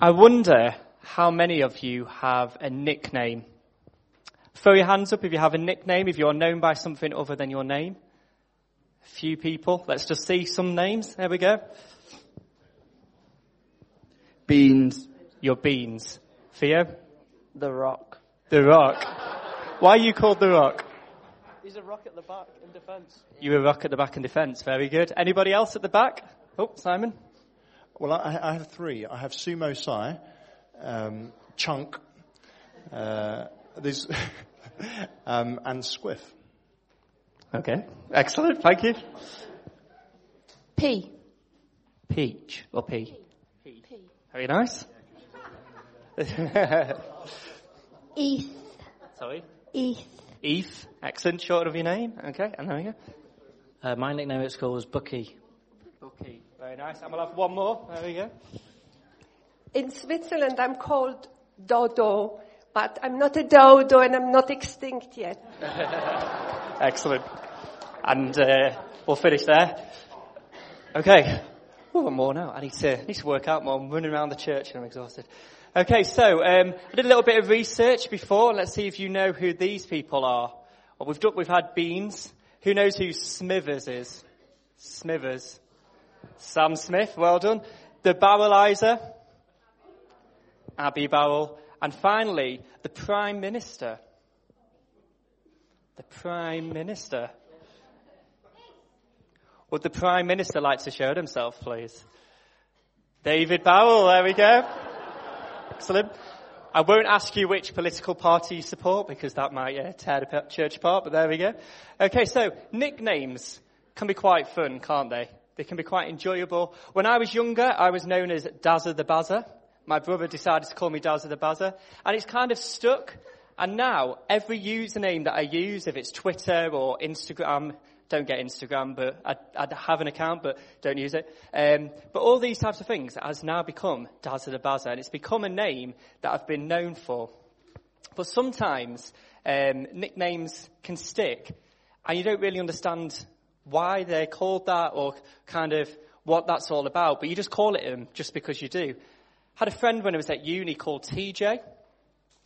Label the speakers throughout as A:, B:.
A: I wonder how many of you have a nickname. Throw your hands up if you have a nickname, if you're known by something other than your name. A few people. Let's just see some names. There we go.
B: Beans.
A: Your beans. Theo?
B: The Rock.
A: The Rock. Why are you called The Rock?
B: He's a rock at the back in defence.
A: You're a Rock at the back in defence. Very good. Anybody else at the back? Oh, Simon?
C: Well, I, I have three. I have Sumo Sai, um, Chunk, uh, this, um, and Squiff.
A: Okay. Excellent. Thank you.
D: P.
A: Peach or P?
D: P.
A: Very nice.
D: Eth.
A: Sorry?
D: Eth.
A: Eve. Excellent. Short of your name. Okay. And there we go.
E: Uh, my nickname at school was Bucky.
A: Bucky. Very nice. I'm going to have one more. There we go.
F: In Switzerland, I'm called Dodo, but I'm not a dodo and I'm not extinct yet.
A: Excellent. And uh, we'll finish there. Okay. One more now. I need to need to work out more. I'm running around the church and I'm exhausted. Okay, so um, I did a little bit of research before. Let's see if you know who these people are. Well, we've done, we've had Beans. Who knows who Smithers is? Smithers. Sam Smith. Well done. The Barrelizer. Abby Barrel. And finally, the Prime Minister. The Prime Minister. Would the Prime Minister like to show himself, please? David Barrel, there we go. Excellent. I won't ask you which political party you support because that might uh, tear the church apart, but there we go. Okay, so nicknames can be quite fun, can't they? They can be quite enjoyable. When I was younger, I was known as Dazza the Bazza. My brother decided to call me Dazza the Bazza, and it's kind of stuck. And now, every username that I use, if it's Twitter or Instagram, don't get Instagram, but I, I have an account, but don't use it. Um, but all these types of things has now become Dazza the Bazza, and it's become a name that I've been known for. But sometimes um, nicknames can stick, and you don't really understand why they're called that or kind of what that's all about, but you just call it them just because you do. Had a friend when I was at uni called TJ.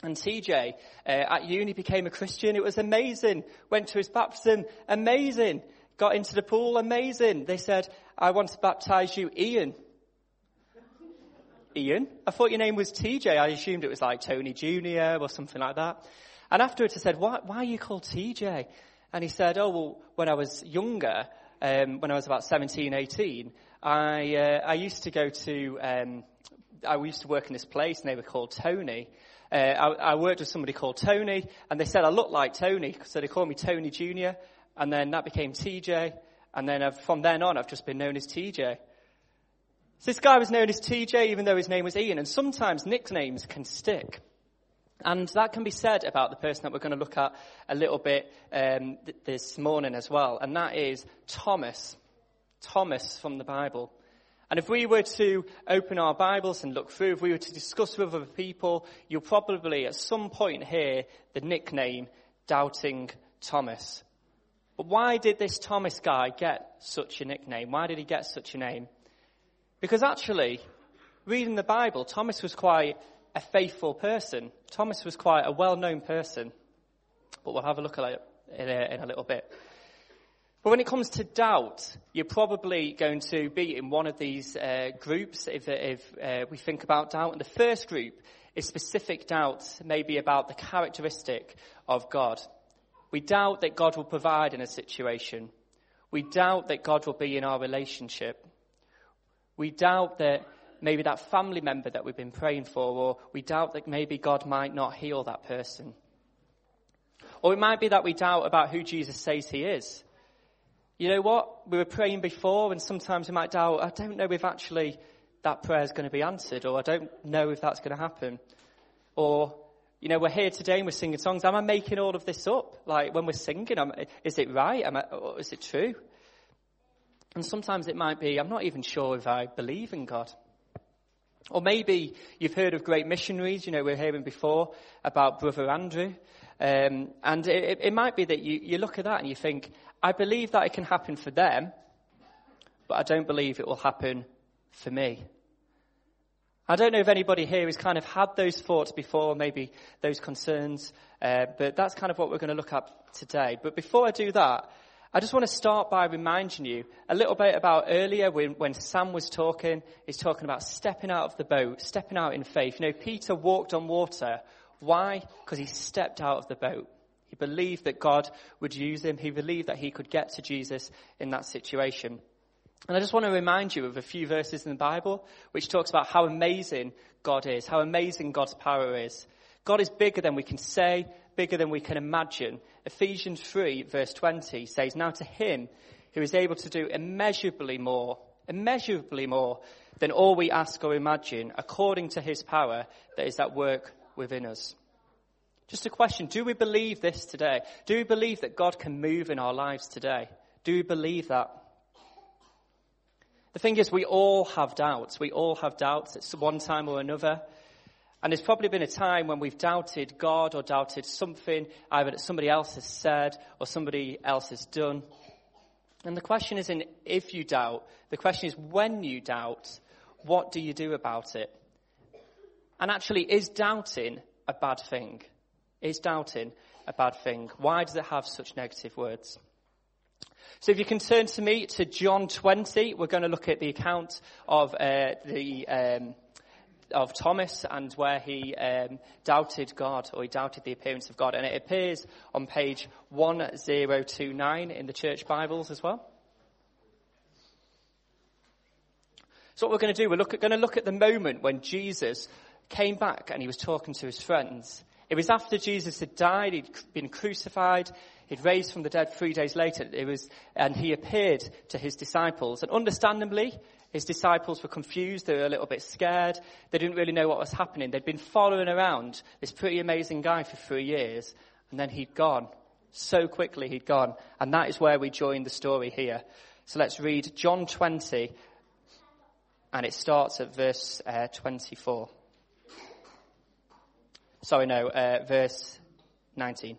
A: And TJ uh, at uni became a Christian. It was amazing. Went to his baptism, amazing. Got into the pool, amazing. They said, I want to baptize you, Ian. Ian? I thought your name was TJ. I assumed it was like Tony Jr. or something like that. And afterwards I said, why, why are you called TJ? And he said, oh, well, when I was younger, um, when I was about 17, 18, I, uh, I used to go to, um, I used to work in this place and they were called Tony. Uh, I, I, worked with somebody called Tony, and they said I looked like Tony, so they called me Tony Jr., and then that became TJ, and then I've, from then on I've just been known as TJ. So this guy was known as TJ even though his name was Ian, and sometimes nicknames can stick. And that can be said about the person that we're going to look at a little bit um, th- this morning as well, and that is Thomas. Thomas from the Bible. And if we were to open our Bibles and look through, if we were to discuss with other people, you'll probably at some point hear the nickname Doubting Thomas. But why did this Thomas guy get such a nickname? Why did he get such a name? Because actually, reading the Bible, Thomas was quite a faithful person. Thomas was quite a well-known person. But we'll have a look at it in a, in a little bit. But when it comes to doubt, you're probably going to be in one of these uh, groups if, if uh, we think about doubt. And the first group is specific doubts, maybe about the characteristic of God. We doubt that God will provide in a situation. We doubt that God will be in our relationship. We doubt that maybe that family member that we've been praying for, or we doubt that maybe God might not heal that person. Or it might be that we doubt about who Jesus says he is you know what? We were praying before and sometimes we might doubt, I don't know if actually that prayer is going to be answered or I don't know if that's going to happen. Or, you know, we're here today and we're singing songs. Am I making all of this up? Like when we're singing, am, is it right? I, is it true? And sometimes it might be, I'm not even sure if I believe in God. Or maybe you've heard of great missionaries. You know, we are hearing before about Brother Andrew. Um, and it, it, might be that you, you look at that and you think, I believe that it can happen for them, but I don't believe it will happen for me. I don't know if anybody here has kind of had those thoughts before, maybe those concerns, uh, but that's kind of what we're going to look at today. But before I do that, I just want to start by reminding you a little bit about earlier when, when Sam was talking, he's talking about stepping out of the boat, stepping out in faith. You know, Peter walked on water. Why? Because he stepped out of the boat. He believed that God would use him. He believed that he could get to Jesus in that situation. And I just want to remind you of a few verses in the Bible which talks about how amazing God is, how amazing God's power is. God is bigger than we can say, bigger than we can imagine. Ephesians 3 verse 20 says, Now to him who is able to do immeasurably more, immeasurably more than all we ask or imagine, according to his power that is at work within us. Just a question, do we believe this today? Do we believe that God can move in our lives today? Do we believe that? The thing is, we all have doubts. We all have doubts at one time or another. And there's probably been a time when we've doubted God or doubted something either that somebody else has said or somebody else has done. And the question isn't if you doubt. The question is when you doubt, what do you do about it? And actually, is doubting a bad thing? Is doubting a bad thing? Why does it have such negative words? So if you can turn to me to John 20, we're going to look at the account of uh, the um, of Thomas and where he um, doubted God or he doubted the appearance of God, and it appears on page 1029 in the church Bibles as well. So what we're going to do, we're look, going to look at the moment when Jesus came back and he was talking to his friends. It was after Jesus had died, he'd been crucified, He'd raised from the dead three days later. It was, and he appeared to his disciples. And understandably, his disciples were confused. They were a little bit scared. They didn't really know what was happening. They'd been following around this pretty amazing guy for three years. And then he'd gone. So quickly he'd gone. And that is where we join the story here. So let's read John 20. And it starts at verse uh, 24. Sorry, no, uh, verse 19.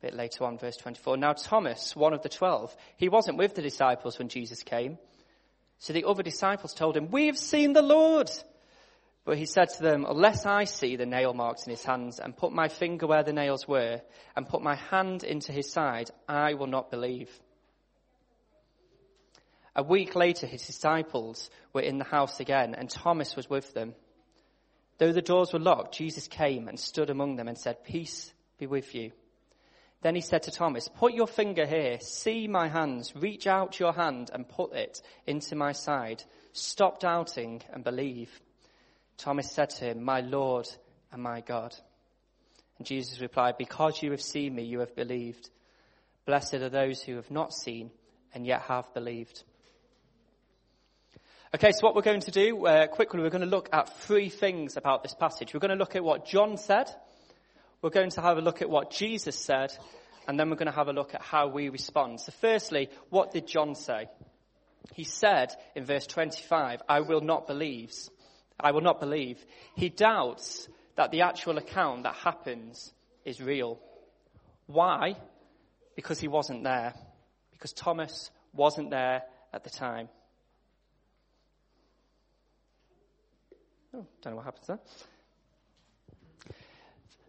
A: a bit later on, verse 24. Now Thomas, one of the twelve, he wasn't with the disciples when Jesus came. So the other disciples told him, we have seen the Lord. But he said to them, unless I see the nail marks in his hands and put my finger where the nails were and put my hand into his side, I will not believe. A week later, his disciples were in the house again and Thomas was with them. Though the doors were locked, Jesus came and stood among them and said, peace be with you. Then he said to Thomas, put your finger here, see my hands, reach out your hand and put it into my side. Stop doubting and believe. Thomas said to him, my Lord and my God. And Jesus replied, because you have seen me, you have believed. Blessed are those who have not seen and yet have believed. Okay, so what we're going to do, uh, quickly, we're going to look at three things about this passage. We're going to look at what John said, we're going to have a look at what Jesus said, and then we're going to have a look at how we respond. So firstly, what did John say? He said in verse 25, I will not believe. I will not believe. He doubts that the actual account that happens is real. Why? Because he wasn't there. Because Thomas wasn't there at the time. Oh, don't know what happens there.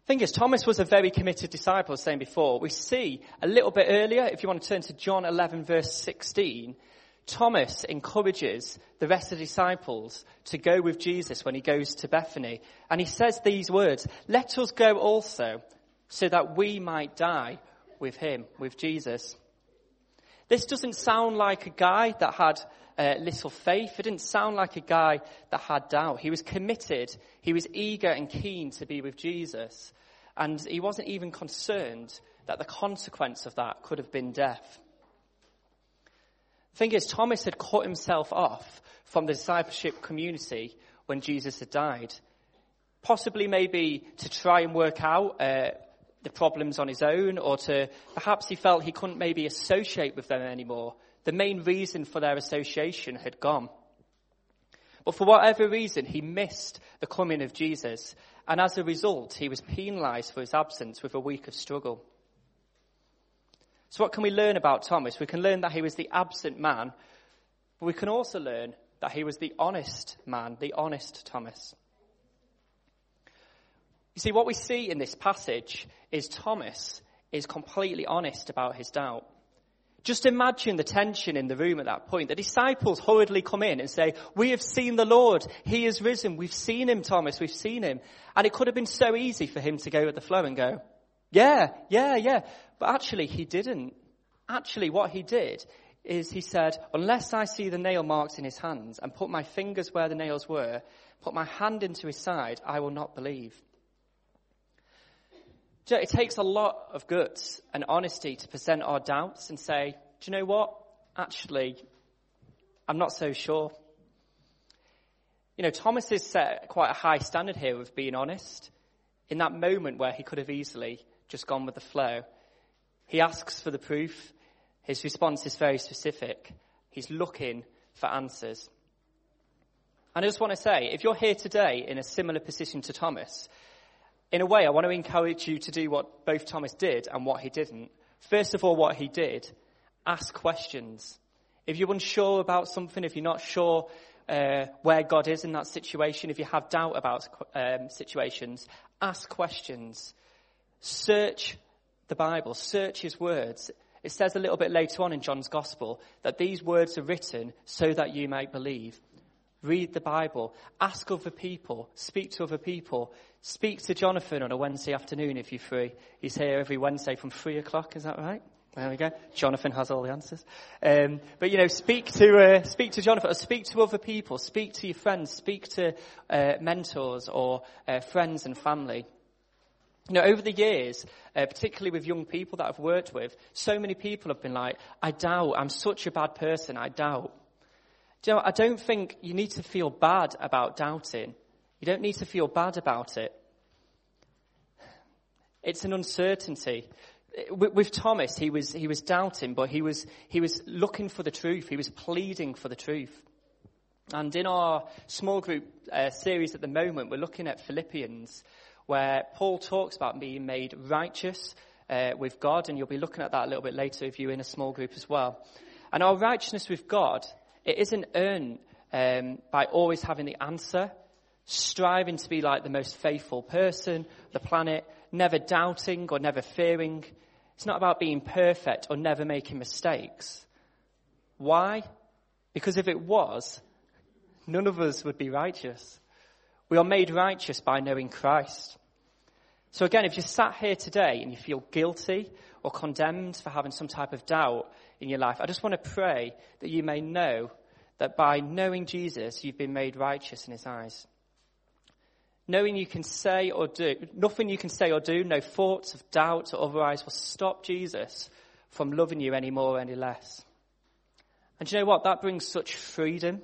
A: Thing is, Thomas was a very committed disciple, saying before. We see a little bit earlier, if you want to turn to John 11 verse 16, Thomas encourages the rest of the disciples to go with Jesus when he goes to Bethany. And he says these words, let us go also so that we might die with him, with Jesus. This doesn't sound like a guy that had uh, little faith. It didn't sound like a guy that had doubt. He was committed. He was eager and keen to be with Jesus. And he wasn't even concerned that the consequence of that could have been death. The thing is, Thomas had cut himself off from the discipleship community when Jesus had died. Possibly maybe to try and work out uh, the problems on his own or to perhaps he felt he couldn't maybe associate with them anymore. The main reason for their association had gone. But for whatever reason, he missed the coming of Jesus. And as a result, he was penalized for his absence with a week of struggle. So what can we learn about Thomas? We can learn that he was the absent man, but we can also learn that he was the honest man, the honest Thomas. You see, what we see in this passage is Thomas is completely honest about his doubt. Just imagine the tension in the room at that point. The disciples hurriedly come in and say, we have seen the Lord. He is risen. We've seen him, Thomas. We've seen him. And it could have been so easy for him to go with the flow and go, yeah, yeah, yeah. But actually he didn't. Actually what he did is he said, unless I see the nail marks in his hands and put my fingers where the nails were, put my hand into his side, I will not believe. You know, it takes a lot of guts and honesty to present our doubts and say, do you know what? Actually, I'm not so sure. You know, Thomas has set quite a high standard here of being honest. In that moment where he could have easily just gone with the flow, he asks for the proof. His response is very specific. He's looking for answers. And I just want to say, if you're here today in a similar position to Thomas, in a way, I want to encourage you to do what both Thomas did and what he didn't. First of all, what he did, ask questions. If you're unsure about something, if you're not sure uh, where God is in that situation, if you have doubt about um, situations, ask questions. Search the Bible, search his words. It says a little bit later on in John's Gospel that these words are written so that you may believe. Read the Bible. Ask other people. Speak to other people. Speak to Jonathan on a Wednesday afternoon if you're free. He's here every Wednesday from three o'clock. Is that right? There we go. Jonathan has all the answers. Um, but you know, speak to uh, speak to Jonathan, or speak to other people. Speak to your friends. Speak to uh, mentors or uh, friends and family. You know, over the years, uh, particularly with young people that I've worked with, so many people have been like, "I doubt. I'm such a bad person. I doubt." Do you know, I don't think you need to feel bad about doubting. You don't need to feel bad about it. It's an uncertainty. With, with Thomas, he was, he was doubting, but he was, he was looking for the truth. He was pleading for the truth. And in our small group uh, series at the moment, we're looking at Philippians, where Paul talks about being made righteous uh, with God, and you'll be looking at that a little bit later if you're in a small group as well. And our righteousness with God it isn't earned um, by always having the answer, striving to be like the most faithful person, the planet, never doubting or never fearing. It's not about being perfect or never making mistakes. Why? Because if it was, none of us would be righteous. We are made righteous by knowing Christ. So again, if you're sat here today and you feel guilty or condemned for having some type of doubt in your life, I just want to pray that you may know that by knowing Jesus, you've been made righteous in his eyes. Knowing you can say or do, nothing you can say or do, no thoughts of doubt or otherwise will stop Jesus from loving you any more or any less. And you know what? That brings such freedom.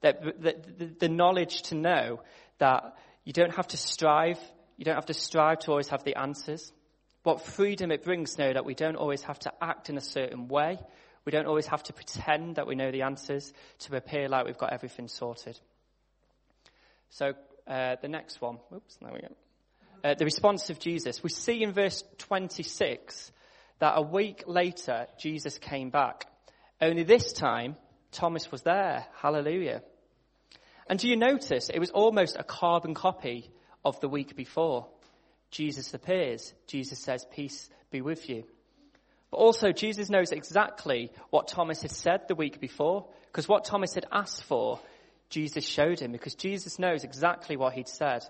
A: That, the, the knowledge to know that you don't have to strive, you don't have to strive to always have the answers. What freedom it brings to know that we don't always have to act in a certain way. We don't always have to pretend that we know the answers to appear like we've got everything sorted. So uh, the next one. Oops, there we go. Uh, the response of Jesus. We see in verse 26 that a week later, Jesus came back. Only this time, Thomas was there. Hallelujah. And do you notice it was almost a carbon copy of the week before? Jesus appears. Jesus says, peace be with you. But also, Jesus knows exactly what Thomas had said the week before, because what Thomas had asked for, Jesus showed him, because Jesus knows exactly what he'd said.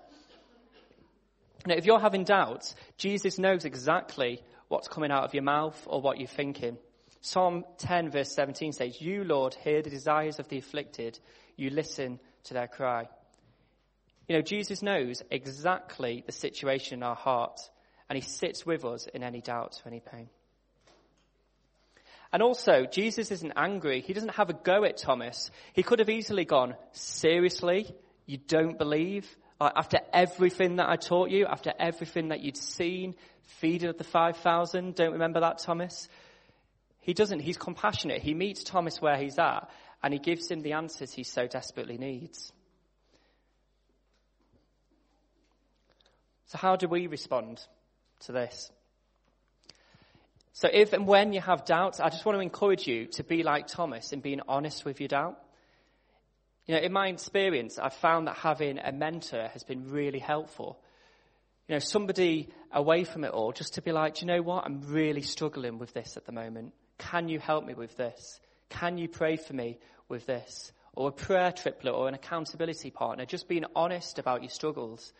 A: Now, if you're having doubts, Jesus knows exactly what's coming out of your mouth or what you're thinking. Psalm 10 verse 17 says, You, Lord, hear the desires of the afflicted. You listen to their cry. You know, Jesus knows exactly the situation in our heart, and he sits with us in any doubts or any pain. And also, Jesus isn't angry. He doesn't have a go at Thomas. He could have easily gone, seriously? You don't believe? After everything that I taught you, after everything that you'd seen, feeding of the 5,000, don't remember that, Thomas? He doesn't. He's compassionate. He meets Thomas where he's at and he gives him the answers he so desperately needs. So how do we respond to this? So if and when you have doubts, I just want to encourage you to be like Thomas in being honest with your doubt. You know, in my experience, I've found that having a mentor has been really helpful. You know, somebody away from it all, just to be like, do you know what? I'm really struggling with this at the moment. Can you help me with this? Can you pray for me with this? Or a prayer triplet or an accountability partner, just being honest about your struggles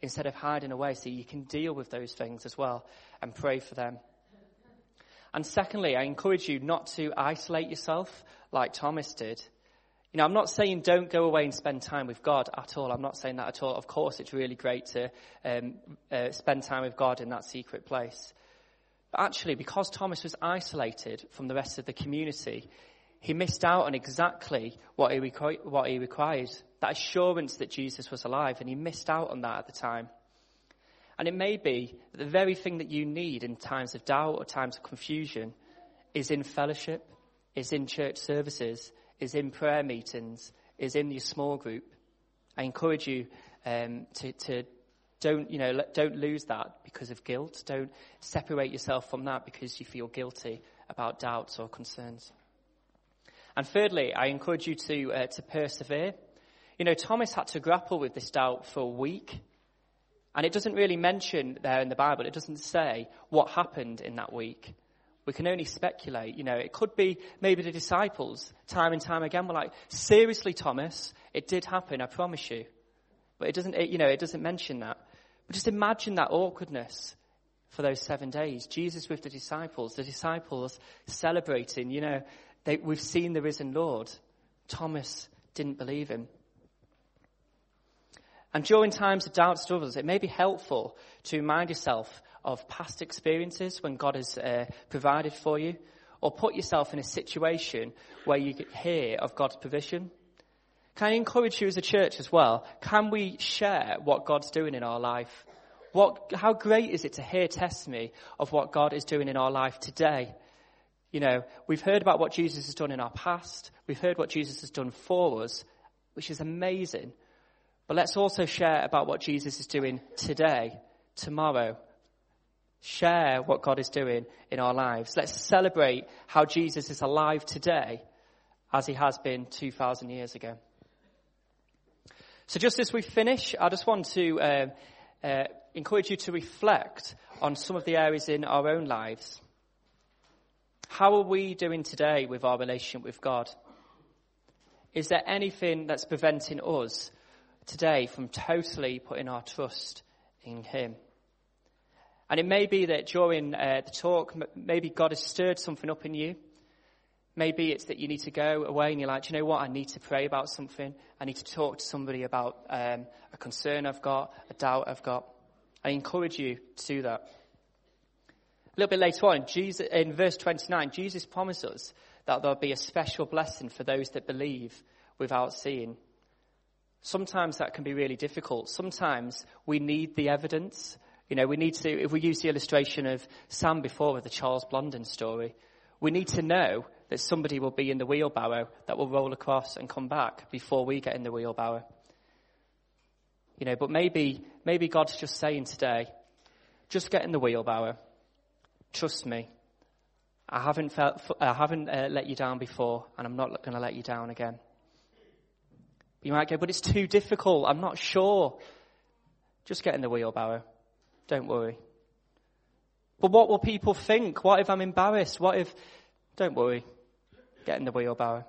A: instead of hiding away so you can deal with those things as well and pray for them. And secondly, I encourage you not to isolate yourself like Thomas did. You know, I'm not saying don't go away and spend time with God at all. I'm not saying that at all. Of course, it's really great to um, uh, spend time with God in that secret place. But actually, because Thomas was isolated from the rest of the community, he missed out on exactly what he, requ- what he required that assurance that Jesus was alive, and he missed out on that at the time. And it may be that the very thing that you need in times of doubt or times of confusion is in fellowship, is in church services, is in prayer meetings, is in your small group. I encourage you um, to, to don't, you know, don't lose that because of guilt. Don't separate yourself from that because you feel guilty about doubts or concerns. And thirdly, I encourage you to, uh, to persevere. You know, Thomas had to grapple with this doubt for a week. And it doesn't really mention there in the Bible, it doesn't say what happened in that week. We can only speculate. You know, it could be maybe the disciples, time and time again, were like, seriously, Thomas, it did happen, I promise you. But it doesn't, it, you know, it doesn't mention that. But just imagine that awkwardness for those seven days. Jesus with the disciples, the disciples celebrating, you know, they, we've seen the risen Lord. Thomas didn't believe him. And during times of doubt struggles, it may be helpful to remind yourself of past experiences when God has uh, provided for you, or put yourself in a situation where you hear of God's provision. Can I encourage you as a church as well? Can we share what God's doing in our life? What, how great is it to hear testimony of what God is doing in our life today? You know, we've heard about what Jesus has done in our past. We've heard what Jesus has done for us, which is amazing. But let's also share about what Jesus is doing today, tomorrow. Share what God is doing in our lives. Let's celebrate how Jesus is alive today as he has been 2,000 years ago. So just as we finish, I just want to uh, uh, encourage you to reflect on some of the areas in our own lives. How are we doing today with our relationship with God? Is there anything that's preventing us today from totally putting our trust in Him. And it may be that during uh, the talk, maybe God has stirred something up in you. Maybe it's that you need to go away and you're like, you know what? I need to pray about something. I need to talk to somebody about um, a concern I've got, a doubt I've got. I encourage you to do that. A little bit later on, Jesus, in verse 29, Jesus promises us that there'll be a special blessing for those that believe without seeing. Sometimes that can be really difficult. Sometimes we need the evidence. You know, we need to, if we use the illustration of Sam before with the Charles Blondin story, we need to know that somebody will be in the wheelbarrow that will roll across and come back before we get in the wheelbarrow. You know, but maybe, maybe God's just saying today, just get in the wheelbarrow. Trust me. I haven't felt, I haven't uh, let you down before and I'm not going to let you down again. You might go, but it's too difficult. I'm not sure. Just get in the wheelbarrow. Don't worry. But what will people think? What if I'm embarrassed? What if, don't worry. Get in the wheelbarrow.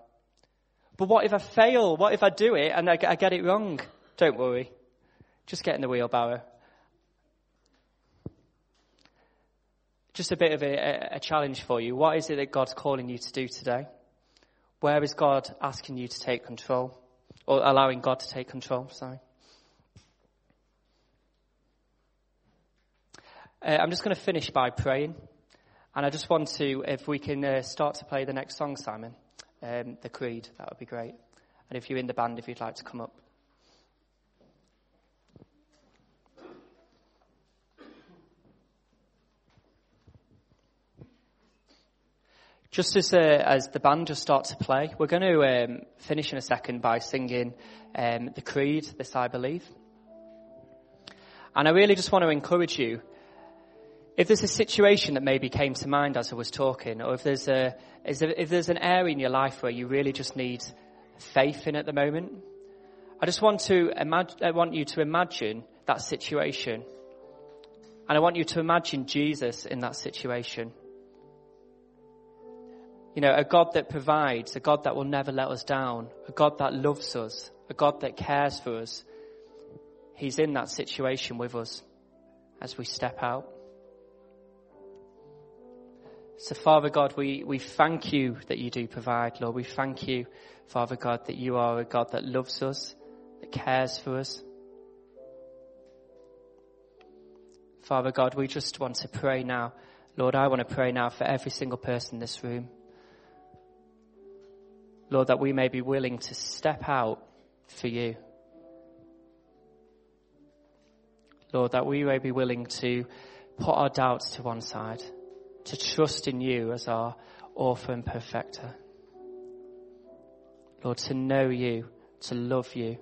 A: But what if I fail? What if I do it and I, I get it wrong? Don't worry. Just get in the wheelbarrow. Just a bit of a, a, challenge for you. What is it that God's calling you to do today? Where is God asking you to take control? Or allowing God to take control, sorry. Uh, I'm just going to finish by praying. And I just want to, if we can uh, start to play the next song, Simon, um, the Creed, that would be great. And if you're in the band, if you'd like to come up. Just as, uh, as the band just starts to play, we're going to um, finish in a second by singing um, the Creed, This I Believe. And I really just want to encourage you, if there's a situation that maybe came to mind as I was talking, or if there's a, if there's an area in your life where you really just need faith in at the moment, I just want to imagine, I want you to imagine that situation. And I want you to imagine Jesus in that situation. You know, a God that provides, a God that will never let us down, a God that loves us, a God that cares for us. He's in that situation with us as we step out. So Father God, we, we thank you that you do provide, Lord. We thank you, Father God, that you are a God that loves us, that cares for us. Father God, we just want to pray now. Lord, I want to pray now for every single person in this room. Lord, that we may be willing to step out for you. Lord, that we may be willing to put our doubts to one side, to trust in you as our author and perfecter. Lord, to know you, to love you,